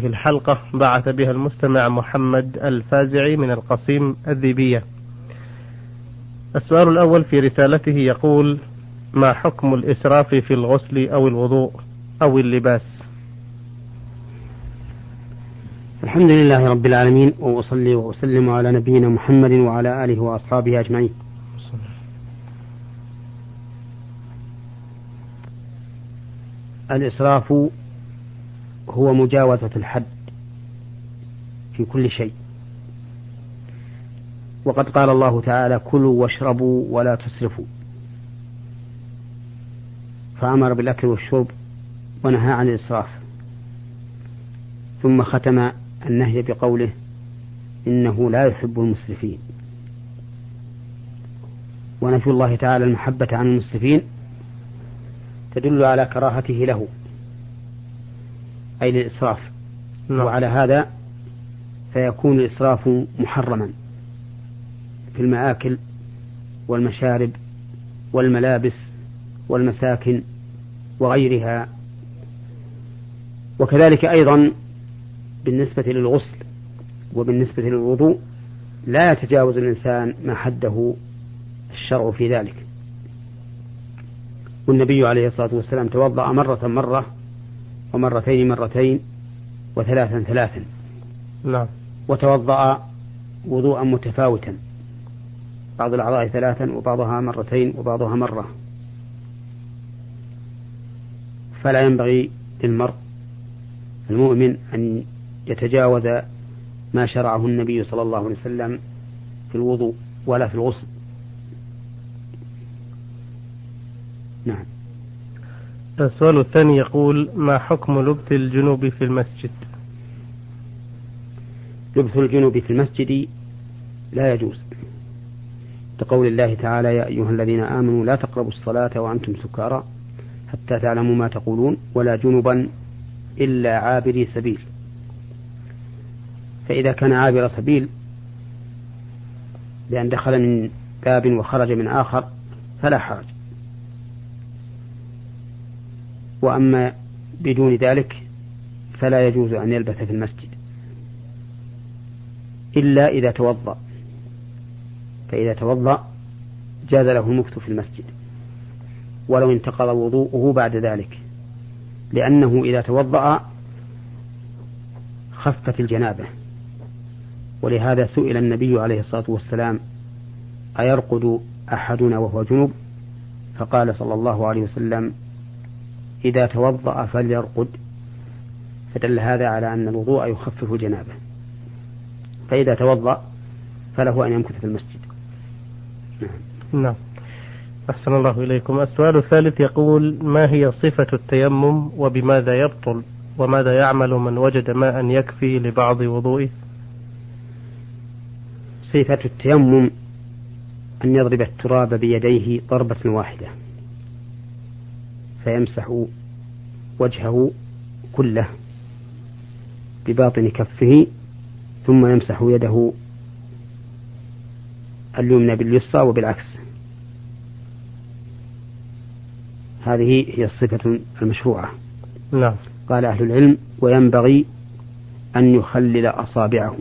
في الحلقة بعث بها المستمع محمد الفازعي من القصيم الذيبية. السؤال الأول في رسالته يقول ما حكم الإسراف في الغسل أو الوضوء أو اللباس؟ الحمد لله رب العالمين وأصلي وأسلم على نبينا محمد وعلى آله وأصحابه أجمعين. الإسراف هو مجاوزة الحد في كل شيء. وقد قال الله تعالى كلوا واشربوا ولا تسرفوا. فأمر بالأكل والشرب ونهى عن الإسراف. ثم ختم النهي بقوله إنه لا يحب المسرفين. ونفي الله تعالى المحبة عن المسرفين تدل على كراهته له. أي للإسراف. نعم. وعلى هذا فيكون الإسراف محرما في المآكل والمشارب والملابس والمساكن وغيرها. وكذلك أيضا بالنسبة للغسل وبالنسبة للوضوء لا يتجاوز الإنسان ما حده الشرع في ذلك. والنبي عليه الصلاة والسلام توضأ مرة مرة ومرتين مرتين وثلاثا ثلاثا. نعم وتوضأ وضوءا متفاوتا. بعض الأعضاء ثلاثا وبعضها مرتين وبعضها مرة. فلا ينبغي للمرء المؤمن أن يتجاوز ما شرعه النبي صلى الله عليه وسلم في الوضوء ولا في الغسل. نعم. السؤال الثاني يقول ما حكم لبث الجنوب في المسجد؟ لبث الجنوب في المسجد لا يجوز. لقول الله تعالى يا أيها الذين آمنوا لا تقربوا الصلاة وأنتم سكارى حتى تعلموا ما تقولون ولا جنبا إلا عابري سبيل. فإذا كان عابر سبيل بأن دخل من باب وخرج من آخر فلا حرج. وأما بدون ذلك فلا يجوز أن يلبث في المسجد إلا إذا توضأ. فإذا توضأ جاز له المكث في المسجد ولو انتقض وضوءه بعد ذلك لأنه إذا توضأ خفت الجنابة. ولهذا سئل النبي عليه الصلاة والسلام أيرقد أحدنا وهو جنب فقال صلى الله عليه وسلم إذا توضأ فليرقد. فدل هذا على أن الوضوء يخفف الجنابة فإذا توضأ فله أن يمكث في المسجد. نعم. نعم. أحسن الله إليكم. السؤال الثالث يقول ما هي صفة التيمم وبماذا يبطل وماذا يعمل من وجد ماء يكفي لبعض وضوئه؟ صفة التيمم أن يضرب التراب بيديه ضربة واحدة. فيمسح وجهه كله بباطن كفه ثم يمسح يده اليمنى باليسرى وبالعكس. هذه هي الصفة المشروعة. نعم. قال أهل العلم وينبغي أن يخلل أصابعه.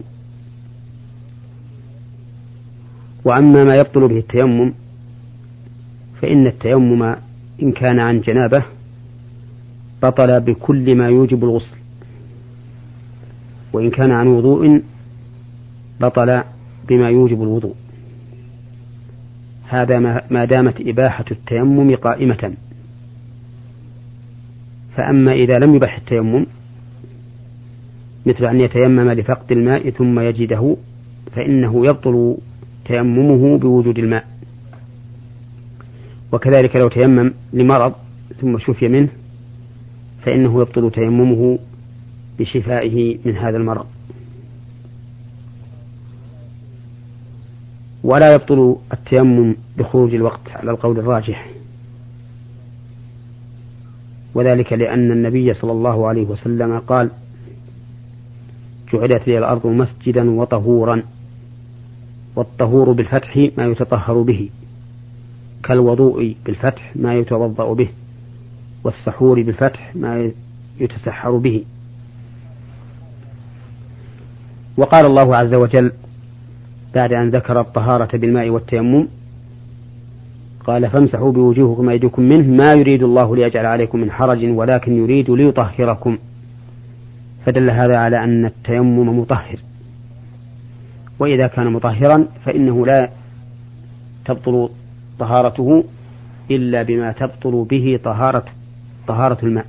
وأما ما يبطل به التيمم فإن التيمم إن كان عن جنابة بطل بكل ما يوجب الغسل. وإن كان عن وضوء بطل بما يوجب الوضوء. هذا ما دامت إباحة التيمم قائمة. فأما إذا لم يبح التيمم مثل أن يتيمم لفقد الماء ثم يجده فإنه يبطل تيممه بوجود الماء. وكذلك لو تيمم لمرض ثم شفي منه فإنه يبطل تيممه بشفائه من هذا المرض. ولا يبطل التيمم بخروج الوقت على القول الراجح. وذلك لأن النبي صلى الله عليه وسلم قال جعلت لي الأرض مسجدا وطهورا والطهور بالفتح ما يتطهر به. كالوضوء بالفتح ما يتوضأ به والسحور بالفتح ما يتسحر به. وقال الله عز وجل بعد أن ذكر الطهارة بالماء والتيمم قال فامسحوا بوجوهكم أيديكم منه ما يريد الله ليجعل عليكم من حرج ولكن يريد ليطهركم. فدل هذا على أن التيمم مطهر. وإذا كان مطهرا فإنه لا تبطل طهارته إلا بما تبطل به طهارة طهارة الماء.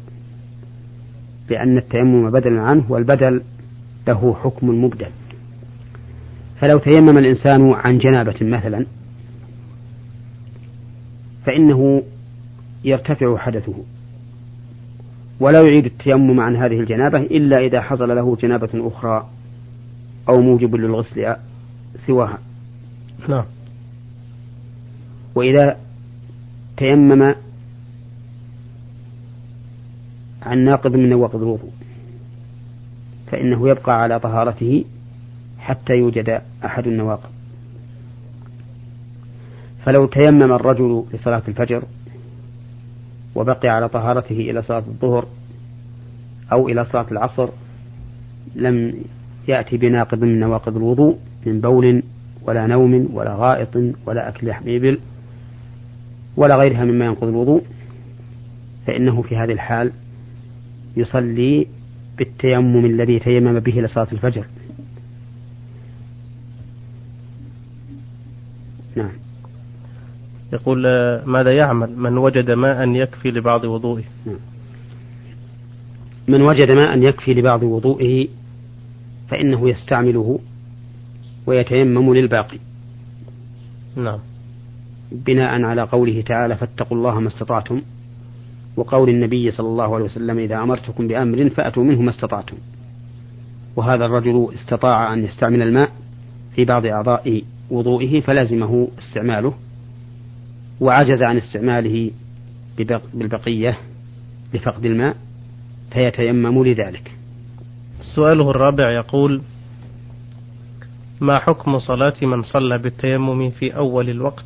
لأن التيمم بدل عنه والبدل له حكم مبدل. فلو تيمم الإنسان عن جنابة مثلا فإنه يرتفع حدثه. ولا يعيد التيمم عن هذه الجنابة إلا إذا حصل له جنابة أخرى أو موجب للغسل سواها. نعم. وإذا تيمم عن ناقض من نواقض الوضوء فإنه يبقى على طهارته حتى يوجد أحد النواقض. فلو تيمم الرجل لصلاة الفجر وبقي على طهارته إلى صلاة الظهر أو إلى صلاة العصر لم يأتي بناقض من نواقض الوضوء من بول ولا نوم ولا غائط ولا أكل لحم إبل. ولا غيرها مما ينقض الوضوء فإنه في هذه الحال يصلي بالتيمم الذي تيمم به لصلاة الفجر. نعم. يقول آه، ماذا يعمل؟ من وجد ماء يكفي لبعض وضوئه. نعم. من وجد ماء يكفي لبعض وضوئه فإنه يستعمله ويتيمم للباقي. نعم. بناء على قوله تعالى فاتقوا الله ما استطعتم. وقول النبي صلى الله عليه وسلم إذا أمرتكم بأمر فأتوا منه ما استطعتم. وهذا الرجل استطاع أن يستعمل الماء في بعض أعضاء وضوئه فلازمه استعماله. وعجز عن استعماله بالبقية لفقد الماء فيتيمم لذلك. سؤاله الرابع يقول ما حكم صلاة من صلى بالتيمم في أول الوقت؟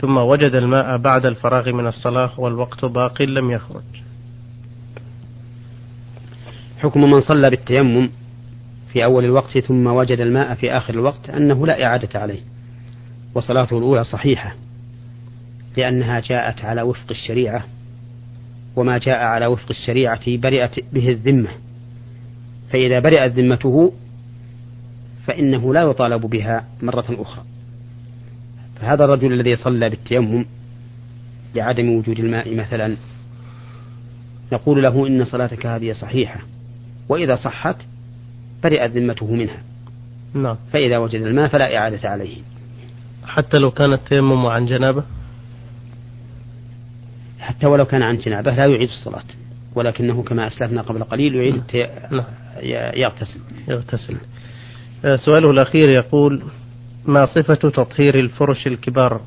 ثم وجد الماء بعد الفراغ من الصلاة والوقت باق لم يخرج. حكم من صلى بالتيمم في أول الوقت ثم وجد الماء في آخر الوقت أنه لا إعادة عليه وصلاته الأولى صحيحة لأنها جاءت على وفق الشريعة وما جاء على وفق الشريعة برئت به الذمة فإذا برئت ذمته فإنه لا يطالب بها مرة أخرى. فهذا الرجل الذي صلى بالتيمم لعدم وجود الماء مثلا نقول له إن صلاتك هذه صحيحة وإذا صحت برئت ذمته منها. نعم. فإذا وجد الماء فلا إعادة عليه. حتى لو كان التيمم عن جنابة؟ حتى ولو كان عن جنابة لا يعيد الصلاة ولكنه كما أسلفنا قبل قليل يعيد التي... نعم. يغتسل يغتسل آه، سؤاله الأخير يقول ما صفة تطهير الفرش الكبار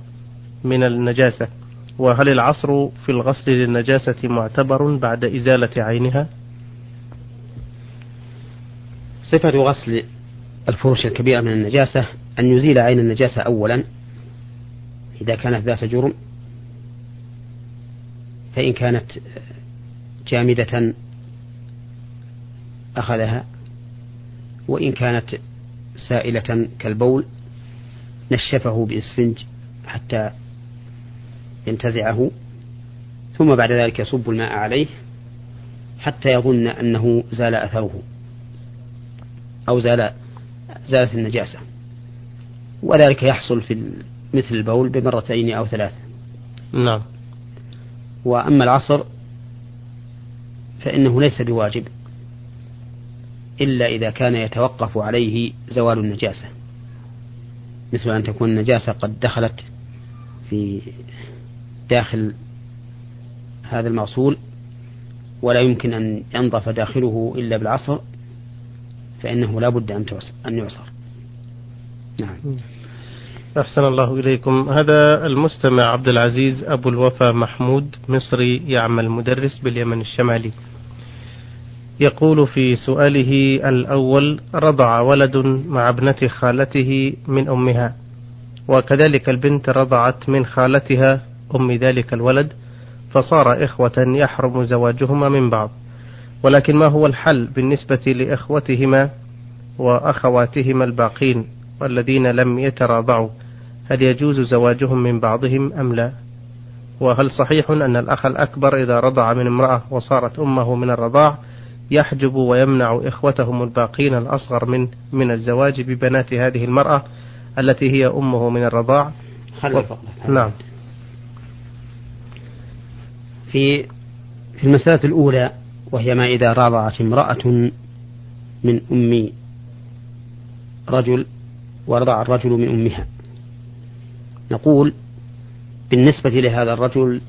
من النجاسة؟ وهل العصر في الغسل للنجاسة معتبر بعد إزالة عينها؟ صفة غسل الفرش الكبيرة من النجاسة أن يزيل عين النجاسة أولا إذا كانت ذات جرم فإن كانت جامدة أخذها وإن كانت سائلة كالبول نشفه بإسفنج حتى ينتزعه ثم بعد ذلك يصب الماء عليه حتى يظن أنه زال أثره أو زال زالت النجاسة. وذلك يحصل في مثل البول بمرتين أو ثلاث نعم. وأما العصر فإنه ليس بواجب إلا إذا كان يتوقف عليه زوال النجاسة. مثل أن تكون النجاسة قد دخلت في داخل هذا المغسول ولا يمكن أن ينظف داخله إلا بالعصر فإنه لا بد أن يعصر. نعم. أحسن الله إليكم. هذا المستمع عبد العزيز أبو الوفا محمود مصري يعمل مدرس باليمن الشمالي. يقول في سؤاله الأول رضع ولد مع ابنة خالته من أمها وكذلك البنت رضعت من خالتها أم ذلك الولد فصار إخوة يحرم زواجهما من بعض. ولكن ما هو الحل بالنسبة لإخوتهما وأخواتهما الباقين والذين لم يتراضعوا؟ هل يجوز زواجهم من بعضهم أم لا؟ وهل صحيح أن الأخ الأكبر إذا رضع من امرأة وصارت أمه من الرضاع يحجب ويمنع إخوتهم الباقين الأصغر من من الزواج ببنات هذه المرأة التي هي أمه من الرضاع. و... نعم. في في المسألة الأولى وهي ما إذا رضعت امرأة من أم رجل ورضع الرجل من أمها. نقول بالنسبة لهذا الرجل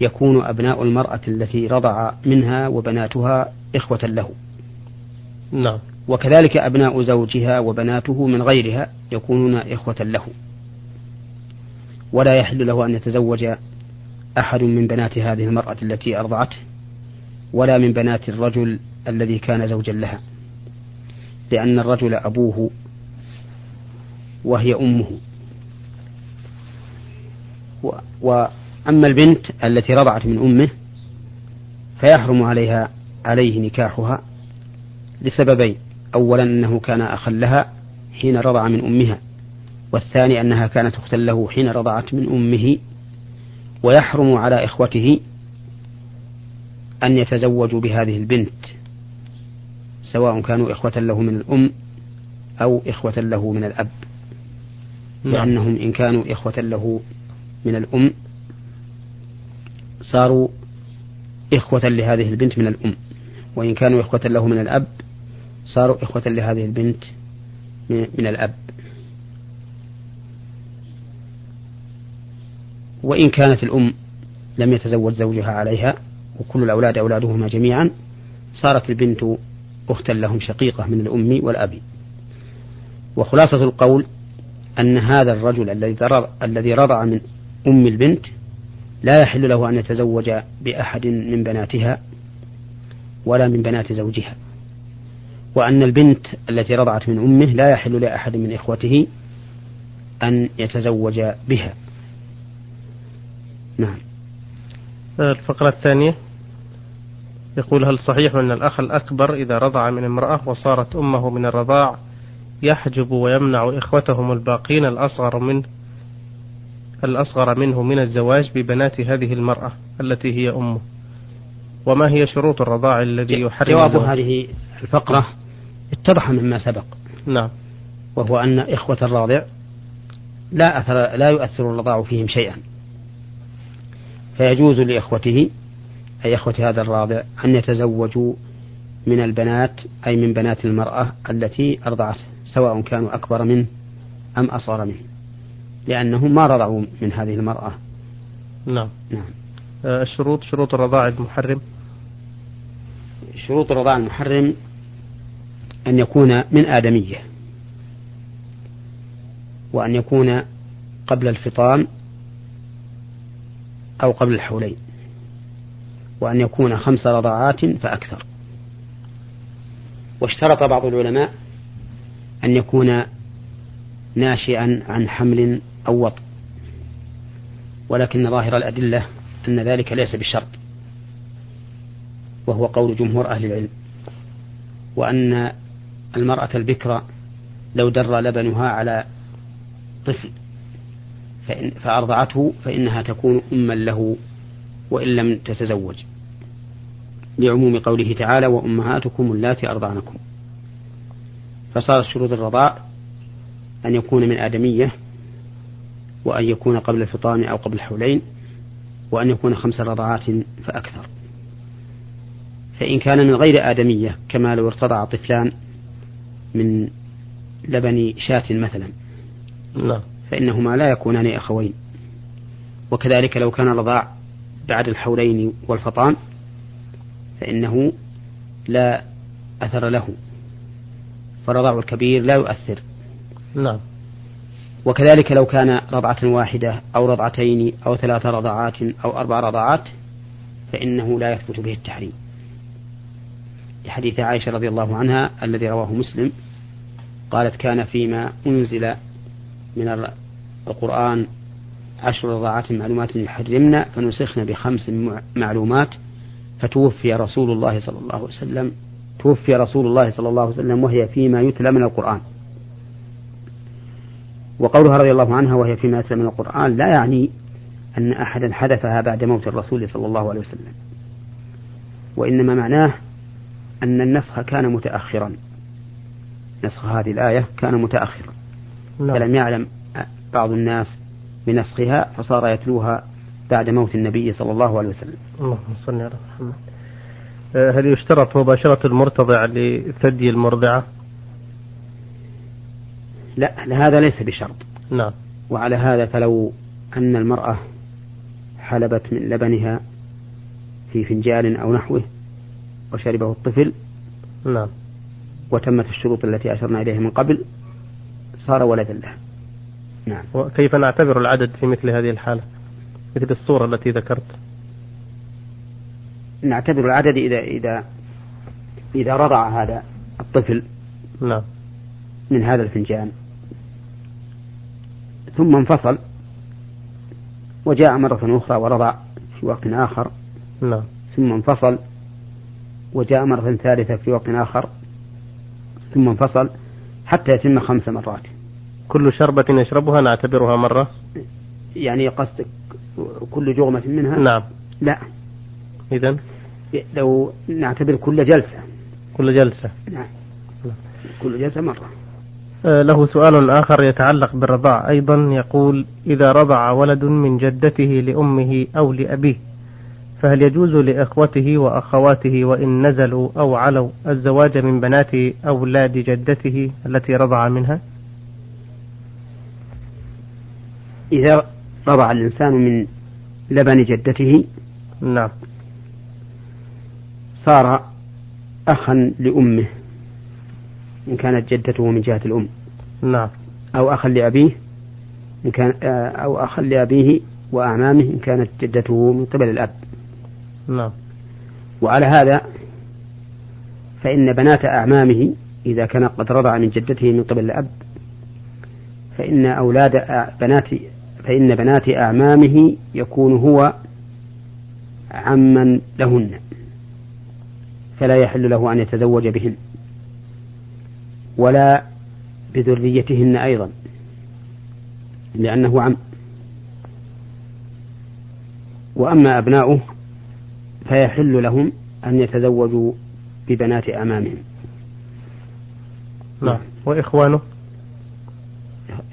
يكون أبناء المرأة التي رضع منها وبناتها إخوة له. نعم. وكذلك أبناء زوجها وبناته من غيرها يكونون إخوة له. ولا يحل له أن يتزوج أحد من بنات هذه المرأة التي أرضعته ولا من بنات الرجل الذي كان زوجا لها لأن الرجل أبوه وهي أمه. وأما البنت التي رضعت من أمه فيحرم عليها عليه نكاحها لسببين. أولا أنه كان أخا لها حين رضع من أمها والثاني أنها كانت أختا له حين رضعت من أمه. ويحرم على إخوته أن يتزوجوا بهذه البنت سواء كانوا إخوة له من الأم أو إخوة له من الأب نعم. لأنهم إن كانوا إخوة له من الأم صاروا إخوة لهذه البنت من الأم. وإن كانوا إخوة له من الأب صاروا إخوة لهذه البنت من الأب. وإن كانت الأم لم يتزوج زوجها عليها وكل الأولاد أولادهما جميعا صارت البنت أختا لهم شقيقة من الأم والأب. وخلاصة القول أن هذا الرجل الذي رضع من أم البنت لا يحل له أن يتزوج بأحد من بناتها ولا من بنات زوجها. وأن البنت التي رضعت من أمه لا يحل لأحد من إخوته أن يتزوج بها. نعم. الفقرة الثانية. يقول هل صحيح أن الأخ الأكبر إذا رضع من امرأة وصارت أمه من الرضاع يحجب ويمنع إخوتهم الباقين الأصغر من الأصغر منه من الزواج ببنات هذه المرأة التي هي أمه؟ وما هي شروط الرضاع الذي يحرم جواب هذه الفقرة اتضح مما سبق. نعم. وهو أن إخوة الراضع لا أثر لا يؤثر الرضاع فيهم شيئا. فيجوز لإخوته أي إخوة هذا الراضع أن يتزوجوا من البنات أي من بنات المرأة التي أرضعته سواء كانوا أكبر منه أم أصغر منه. لأنهم ما رضعوا من هذه المرأة. نعم. نعم. آه، الشروط شروط الرضاع المحرم؟ شروط الرضاع المحرم أن يكون من آدمية وأن يكون قبل الفطام أو قبل الحولين وأن يكون خمس رضعات فأكثر. واشترط بعض العلماء أن يكون ناشئا عن حمل أو وطء ولكن ظاهر الأدلة أن ذلك ليس بشرط. وهو قول جمهور أهل العلم وأن المرأة البكرة لو در لبنها على طفل فإن فأرضعته فإنها تكون أما له وإن لم تتزوج. لعموم قوله تعالى وأمهاتكم اللاتي أرضعنكم فصارت شروط الرضاع أن يكون من آدمية وأن يكون قبل الفطام أو قبل الحولين وأن يكون خمس رضعات فأكثر. فإن كان من غير آدمية كما لو ارتضع طفلان من لبن شاة مثلا. نعم. فإنهما لا يكونان أخوين. وكذلك لو كان رضاع بعد الحولين والفطام فإنه لا أثر له. فرضاع الكبير لا يؤثر. نعم. وكذلك لو كان رضعة واحدة أو رضعتين أو ثلاث رضعات أو أربع رضعات فإنه لا يثبت به التحريم. لحديث عائشة رضي الله عنها الذي رواه مسلم قالت كان فيما أنزل من القرآن عشر رضعات معلومات يحرمن فنسخن بخمس معلومات فتوفي رسول الله صلى الله عليه وسلم توفي رسول الله صلى الله عليه وسلم وهي فيما يتلى من القرآن. وقولها رضي الله عنها وهي فيما يتلى من القرآن لا يعني أن أحدا حذفها بعد موت الرسول صلى الله عليه وسلم وإنما معناه أن النسخ كان متأخرا. نسخ هذه الآية كان متأخرا. نعم. فلم يعلم بعض الناس بنسخها فصار يتلوها بعد موت النبي صلى الله عليه وسلم. اللهم صل على محمد. آه، هل يشترط مباشرة المرتضع لثدي المرضعة؟ لا هذا ليس بشرط. نعم. وعلى هذا فلو أن المرأة حلبت من لبنها في فنجان أو نحوه وشربه الطفل. نعم. وتمت الشروط التي أشرنا إليها من قبل. صار ولدا له. نعم. وكيف نعتبر العدد في مثل هذه الحالة؟ مثل الصورة التي ذكرت. نعتبر العدد إذا إذا إذا رضع هذا الطفل. نعم. من هذا الفنجان. ثم انفصل. وجاء مرة أخرى ورضع في وقت آخر. نعم. ثم انفصل. وجاء مرة ثالثة في وقت آخر ثم انفصل حتى يتم خمس مرات. كل شربة يشربها نعتبرها مرة؟ يعني قصدك كل جغمة منها؟ نعم. لا. إذا لو نعتبر كل جلسة. كل جلسة. نعم. كل جلسة مرة. آه، له سؤال آخر يتعلق بالرضاع. أيضا يقول إذا رضع ولد من جدته لأمه أو لأبيه فهل يجوز لإخوته وأخواته وإن نزلوا أو علوا الزواج من بنات أولاد جدته التي رضع منها؟ إذا رضع الإنسان من لبن جدته نعم. صار أخا لأمه إن كانت جدته من جهة الأم. نعم. أو أخا لأبيه إن كان أو أخا لأبيه وأعمامه إن كانت جدته من قبل الأب. نعم. وعلى هذا فإن بنات أعمامه إذا كان قد رضع من جدته من قبل الأب فإن أولاد بنات فإن بنات أعمامه يكون هو عما لهن فلا يحل له أن يتزوج بهن ولا بذريتهن أيضا لأنه عم. وأما أبناؤه فيحل لهم أن يتزوجوا ببنات أمامهم. نعم. وإخوانه؟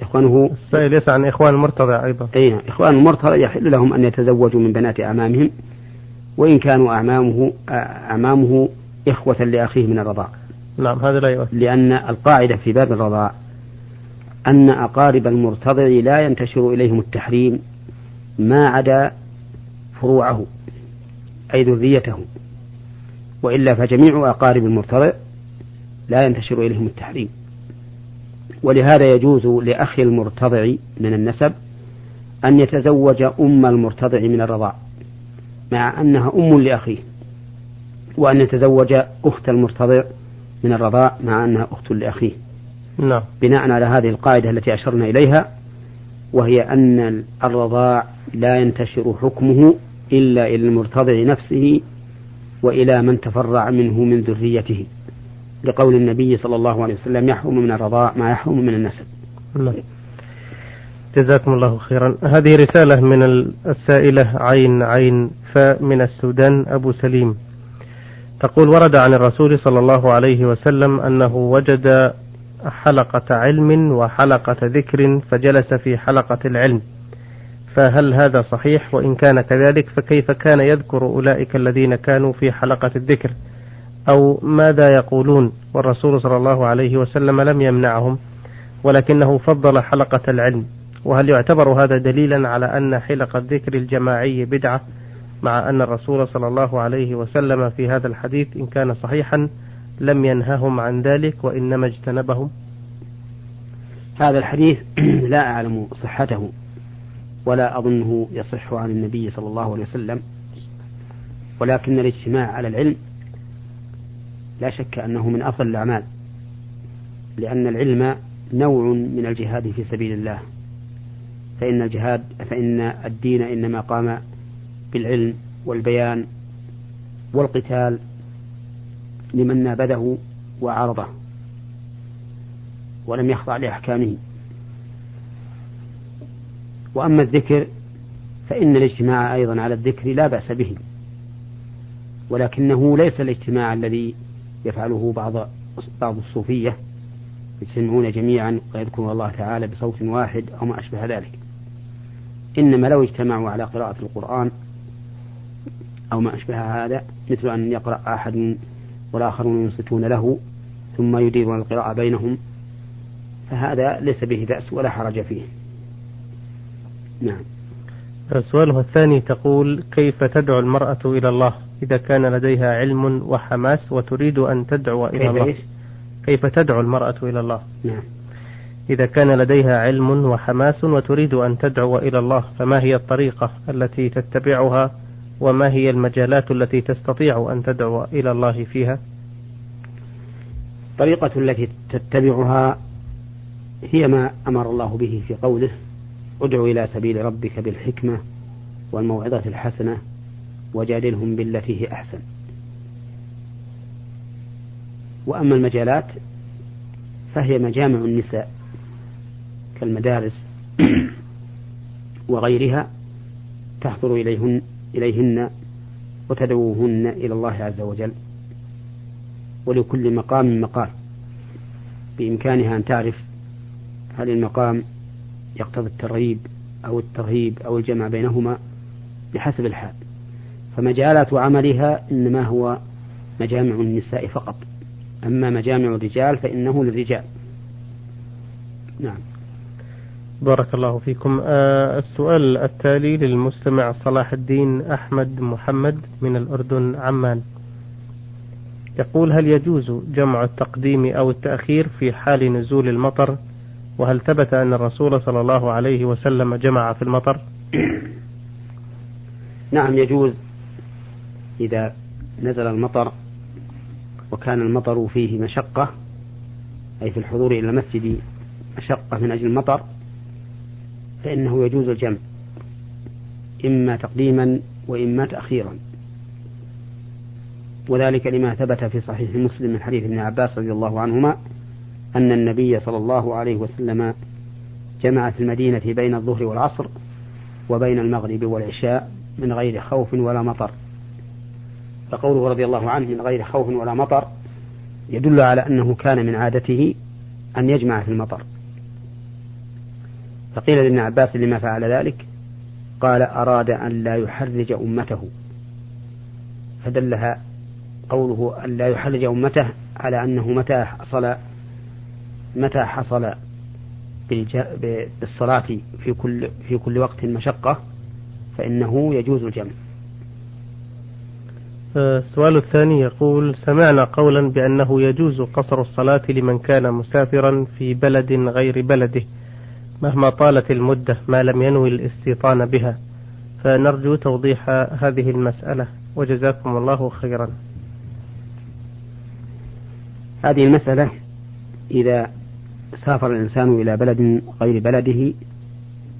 إخوانه السائل يسأل عن إخوان المرتضى أيضا. أي نعم. إخوان المرتضى يحل لهم أن يتزوجوا من بنات أمامهم وإن كانوا أعمامه أعمامه إخوة لأخيه من الرضاع. نعم هذا لا يؤثر. لأن القاعدة في باب الرضاع أن أقارب المرتضع لا ينتشر إليهم التحريم ما عدا فروعه. أي ذريته. وإلا فجميع أقارب المرتضع لا ينتشر إليهم التحريم. ولهذا يجوز لأخي المرتضع من النسب أن يتزوج أم المرتضع من الرضاع مع أنها أم لأخيه وأن يتزوج أخت المرتضع من الرضاع مع أنها أخت لأخيه. نعم. بناء على هذه القاعدة التي أشرنا إليها وهي أن الرضاع لا ينتشر حكمه إلا إلى المرتضع نفسه وإلى من تفرع منه من ذريته. لقول النبي صلى الله عليه وسلم يحرم من الرضاع ما يحرم من النسب. نعم. جزاكم الله خيرا. هذه رسالة من السائلة عين عين فاء من السودان أبو سليم. تقول ورد عن الرسول صلى الله عليه وسلم أنه وجد حلقة علم وحلقة ذكر فجلس في حلقة العلم. فهل هذا صحيح؟ وإن كان كذلك فكيف كان يذكر أولئك الذين كانوا في حلقة الذكر؟ أو ماذا يقولون؟ والرسول صلى الله عليه وسلم لم يمنعهم ولكنه فضل حلقة العلم. وهل يعتبر هذا دليلا على أن حلق الذكر الجماعي بدعة مع أن الرسول صلى الله عليه وسلم في هذا الحديث إن كان صحيحا لم ينههم عن ذلك وإنما اجتنبهم؟ هذا الحديث لا أعلم صحته. ولا أظنه يصح عن النبي صلى الله عليه وسلم ولكن الاجتماع على العلم لا شك أنه من أفضل الأعمال لأن العلم نوع من الجهاد في سبيل الله فإن الجهاد فإن الدين إنما قام بالعلم والبيان والقتال لمن نابذه وعرضه ولم يخضع لأحكامه. وأما الذكر فإن الاجتماع أيضا على الذكر لا بأس به ولكنه ليس الاجتماع الذي يفعله بعض بعض الصوفية يجتمعون جميعا ويذكرون الله تعالى بصوت واحد أو ما أشبه ذلك. إنما لو اجتمعوا على قراءة القرآن أو ما أشبه هذا مثل أن يقرأ أحد والآخرون ينصتون له ثم يديرون القراءة بينهم فهذا ليس به بأس ولا حرج فيه. نعم. سؤالها الثاني تقول كيف تدعو المرأة إلى الله؟ إذا كان لديها علم وحماس وتريد أن تدعو إلى الله؟ كيف تدعو المرأة إلى الله؟ نعم. إذا كان لديها علم وحماس وتريد أن تدعو إلى الله فما هي الطريقة التي تتبعها؟ وما هي المجالات التي تستطيع أن تدعو إلى الله فيها؟ الطريقة التي تتبعها هي ما أمر الله به في قوله. ادع إلى سبيل ربك بالحكمة والموعظة الحسنة وجادلهم بالتي هي أحسن. وأما المجالات فهي مجامع النساء كالمدارس وغيرها تحضر إليهن إليهن وتدعوهن إلى الله عز وجل. ولكل مقام مقال. بإمكانها أن تعرف هل المقام يقتضي الترغيب أو الترهيب أو الجمع بينهما بحسب الحال. فمجالات عملها إنما هو مجامع النساء فقط. أما مجامع الرجال فإنه للرجال. نعم. بارك الله فيكم. آه السؤال التالي للمستمع صلاح الدين أحمد محمد من الأردن عمان. يقول هل يجوز جمع التقديم أو التأخير في حال نزول المطر وهل ثبت أن الرسول صلى الله عليه وسلم جمع في المطر؟ نعم يجوز إذا نزل المطر وكان المطر فيه مشقة أي في الحضور إلى المسجد مشقة من أجل المطر فإنه يجوز الجمع إما تقديما وإما تأخيرا. وذلك لما ثبت في صحيح مسلم من حديث ابن عباس رضي الله عنهما أن النبي صلى الله عليه وسلم جمع في المدينة بين الظهر والعصر وبين المغرب والعشاء من غير خوف ولا مطر. فقوله رضي الله عنه من غير خوف ولا مطر يدل على أنه كان من عادته أن يجمع في المطر. فقيل لابن عباس لما فعل ذلك قال أراد أن لا يحرج أمته. فدلها قوله أن لا يحرج أمته على أنه متى حصل متى حصل بالصلاة في كل في كل وقت مشقة فإنه يجوز الجمع. السؤال الثاني يقول سمعنا قولا بأنه يجوز قصر الصلاة لمن كان مسافرا في بلد غير بلده مهما طالت المدة ما لم ينوي الاستيطان بها. فنرجو توضيح هذه المسألة. وجزاكم الله خيرا. هذه المسألة إذا سافر الإنسان إلى بلد غير بلده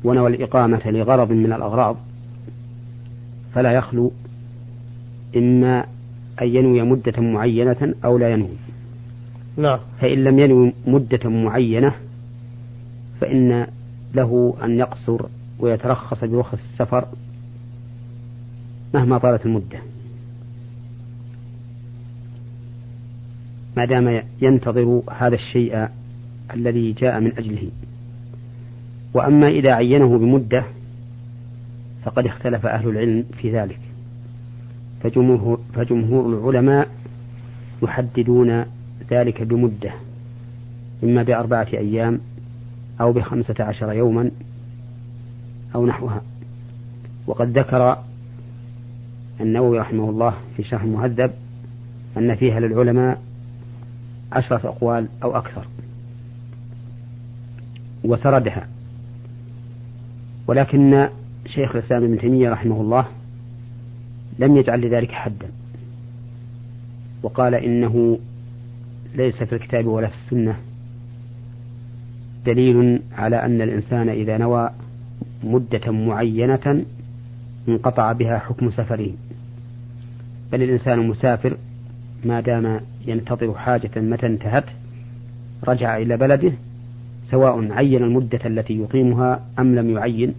ونوى الإقامة لغرض من الأغراض فلا يخلو إما أن ينوي مدة معينة أو لا ينوي. نعم. فإن لم ينوي مدة معينة فإن له أن يقصر ويترخص برخص السفر مهما طالت المدة. ما دام ينتظر هذا الشيء الذي جاء من أجله. وأما إذا عينه بمدة فقد اختلف أهل العلم في ذلك. فجمهور, فجمهور العلماء يحددون ذلك بمدة إما بأربعة أيام أو بخمسة عشر يوما أو نحوها. وقد ذكر النووي رحمه الله في شرح المهذب أن فيها للعلماء عشرة أقوال أو أكثر. وسردها. ولكن شيخ الإسلام ابن تيمية رحمه الله لم يجعل لذلك حدا. وقال إنه ليس في الكتاب ولا في السنة. دليل على أن الإنسان إذا نوى مدة معينة انقطع بها حكم سفره. بل الإنسان مسافر ما دام ينتظر حاجة متى انتهت رجع إلى بلده سواء عين المدة التي يقيمها أم لم يعين.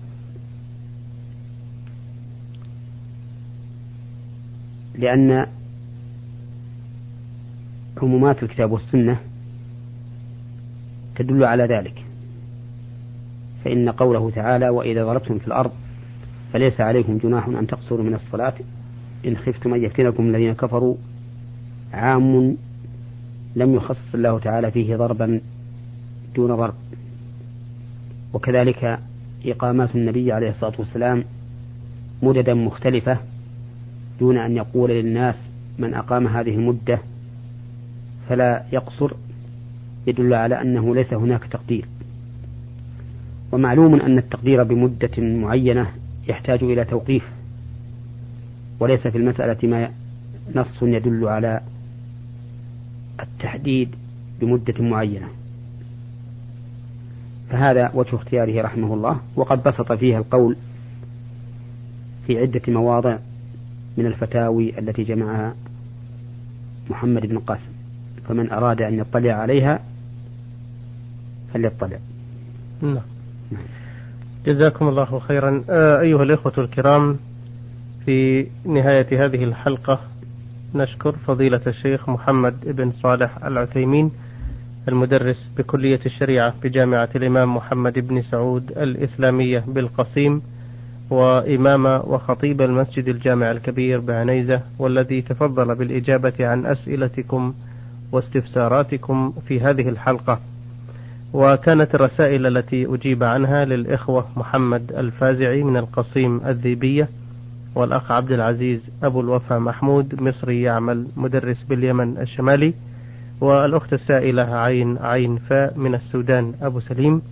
لأن عمومات الكتاب والسنة تدل على ذلك. فإن قوله تعالى وإذا ضربتم في الأرض فليس عليكم جناح أن تقصروا من الصلاة. إن خفتم أن يفتنكم الذين كفروا عام لم يخصص الله تعالى فيه ضربا دون ضرب. وكذلك إقامات النبي عليه الصلاة والسلام مددا مختلفة دون أن يقول للناس من أقام هذه المدة فلا يقصر يدل على أنه ليس هناك تقدير. ومعلوم أن التقدير بمدة معينة يحتاج إلى توقيف وليس في المسألة ما نص يدل على التحديد بمدة معينة. فهذا وجه اختياره رحمه الله. وقد بسط فيها القول في عدة مواضع من الفتاوي التي جمعها محمد بن قاسم. فمن أراد أن يطلع عليها فليطلع. نعم. جزاكم الله خيرا. آه، أيها الإخوة الكرام في نهاية هذه الحلقة نشكر فضيلة الشيخ محمد بن صالح العثيمين المدرس بكلية الشريعة بجامعة الإمام محمد بن سعود الإسلامية بالقصيم وإمام وخطيب المسجد الجامع الكبير بعنيزة والذي تفضل بالإجابة عن أسئلتكم واستفساراتكم في هذه الحلقة. وكانت الرسائل التي أجيب عنها للإخوة محمد الفازعي من القصيم الذيبية والأخ عبد العزيز أبو الوفا محمود مصري يعمل مدرس باليمن الشمالي والأخت السائلة عين عين فاء من السودان أبو سليم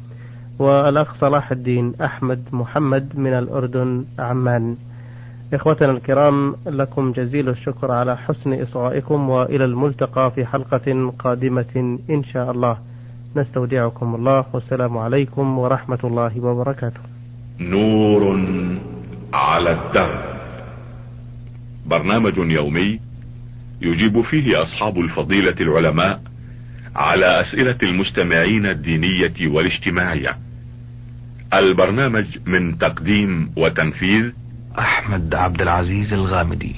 والأخ صلاح الدين أحمد محمد من الأردن عمان. إخوتنا الكرام لكم جزيل الشكر على حسن إصغائكم وإلى الملتقى في حلقة قادمة إن شاء الله. نستودعكم الله والسلام عليكم ورحمة الله وبركاته. نور على الدرب برنامج يومي يجيب فيه أصحاب الفضيلة العلماء على أسئلة المستمعين الدينية والاجتماعية. البرنامج من تقديم وتنفيذ أحمد عبد العزيز الغامدي.